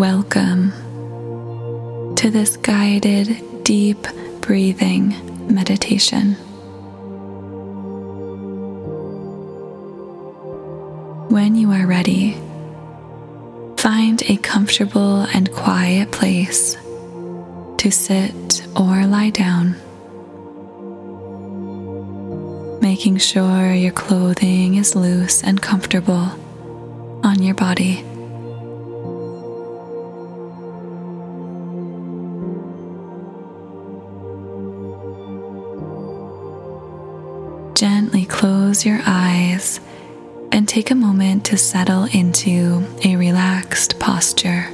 welcome to this guided deep breathing meditation. When you are ready, find a comfortable and quiet place to sit or lie down. Making sure your clothing is loose and comfortable on your body. Gently close your eyes and take a moment to settle into a relaxed posture.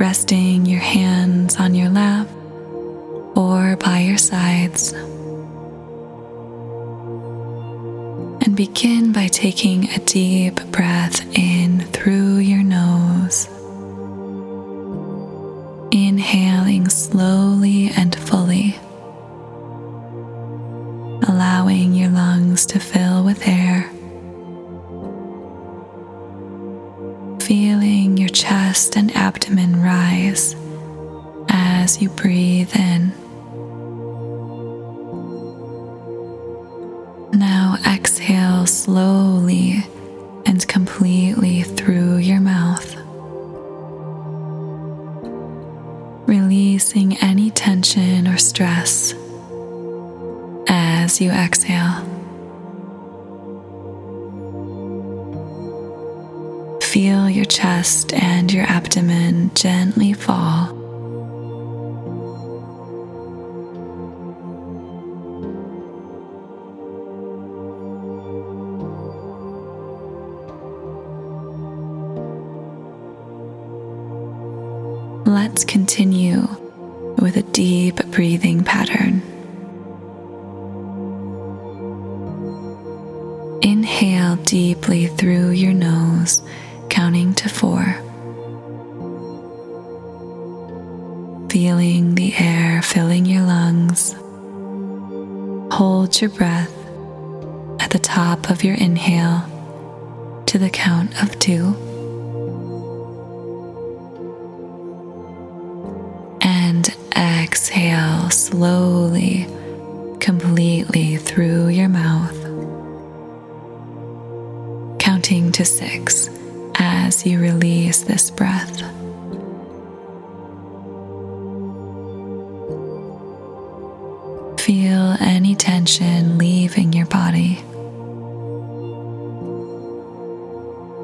Resting your hands on your lap or by your sides. And begin by taking a deep breath in through your nose. Inhaling slowly allowing your lungs to fill with air. Feeling your chest and abdomen rise as you breathe in. Now exhale slowly and completely through your mouth. Releasing any tension or stress you exhale. Feel your chest and your abdomen gently fall. Let's continue with a deep breathing pattern. Deeply through your nose, counting to four. Feeling the air filling your lungs. Hold your breath at the top of your inhale to the count of two. And exhale slowly, completely through counting to six as you release this breath. Feel any tension leaving your body.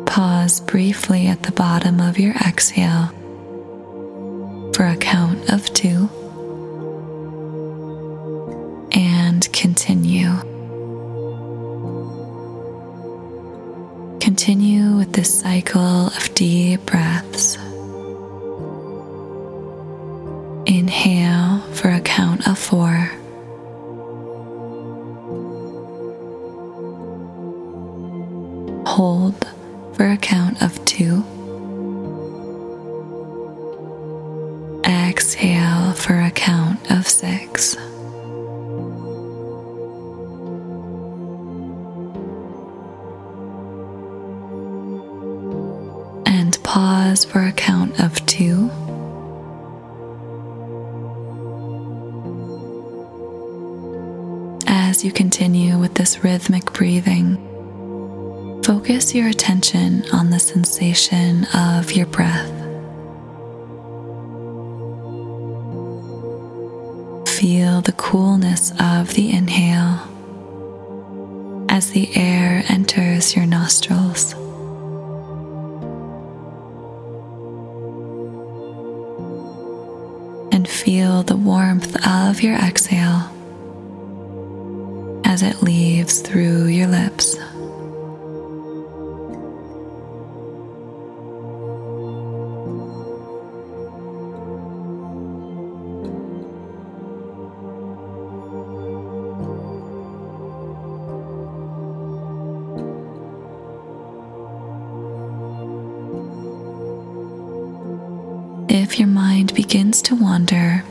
Pause briefly at the bottom of your exhale for a count of two this cycle of deep breaths. Inhale for a count of four. Hold for a count of two. Exhale for a count of six. Pause for a count of two. As you continue with this rhythmic breathing, focus your attention on the sensation of your breath. Feel the coolness of the inhale as the air enters your nostrils. Feel the warmth of your exhale as it leaves through your lips. begins to wander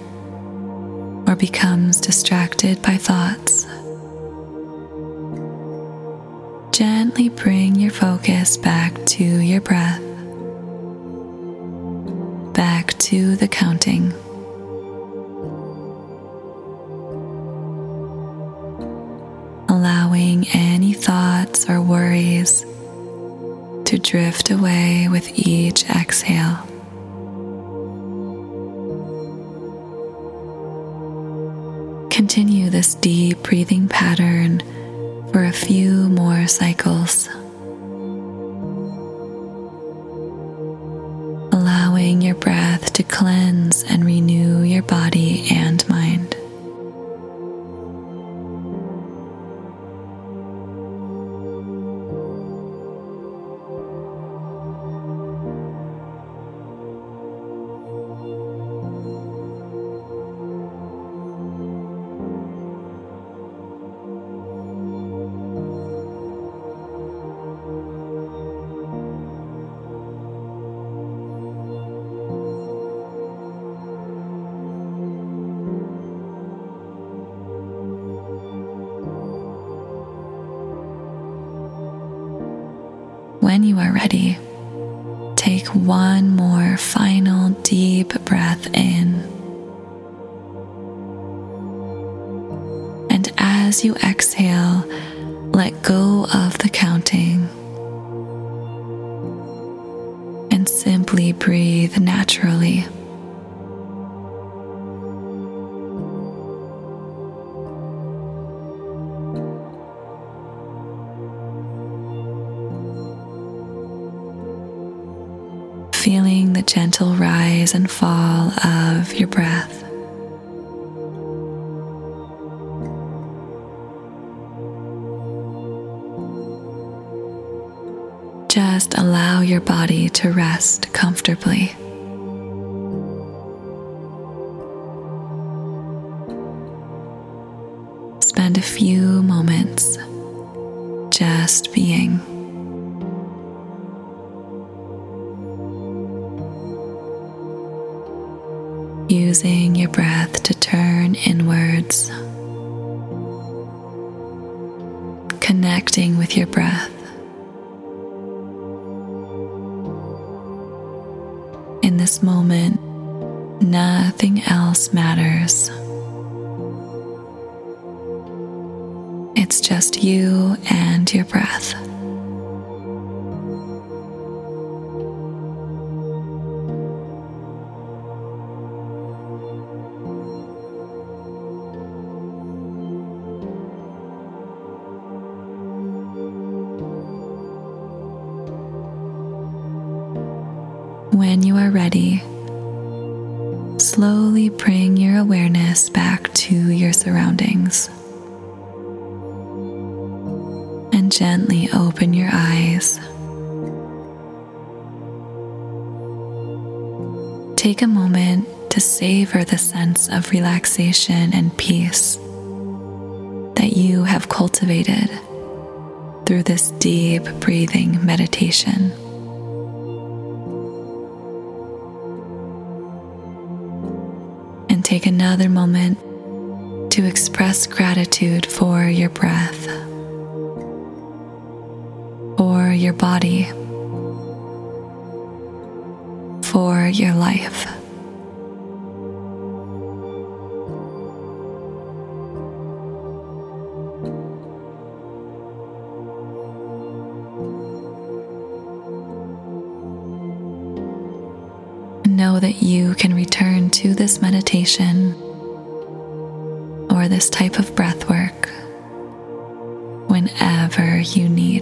or becomes distracted by thoughts. Gently bring your focus back to your breath, back to the counting. Allowing any thoughts or worries to drift away with each exhale. This deep breathing pattern for a few more cycles. Allowing your breath to cleanse and renew your body and mind. You are ready, take one more final deep breath in. And as you exhale, let go of the counting and simply breathe naturally. Feeling the gentle rise and fall of your breath. Just allow your body to rest comfortably. Spend a few moments just being. Using your breath to turn inwards, connecting with your breath. In this moment, nothing else matters. It's just you and your breath. When you are ready, slowly bring your awareness back to your surroundings and gently open your eyes. Take a moment to savor the sense of relaxation and peace that you have cultivated through this deep breathing meditation. Take another moment to express gratitude for your breath, for your body, for your life. know that you can to this meditation or this type of breath work whenever you need.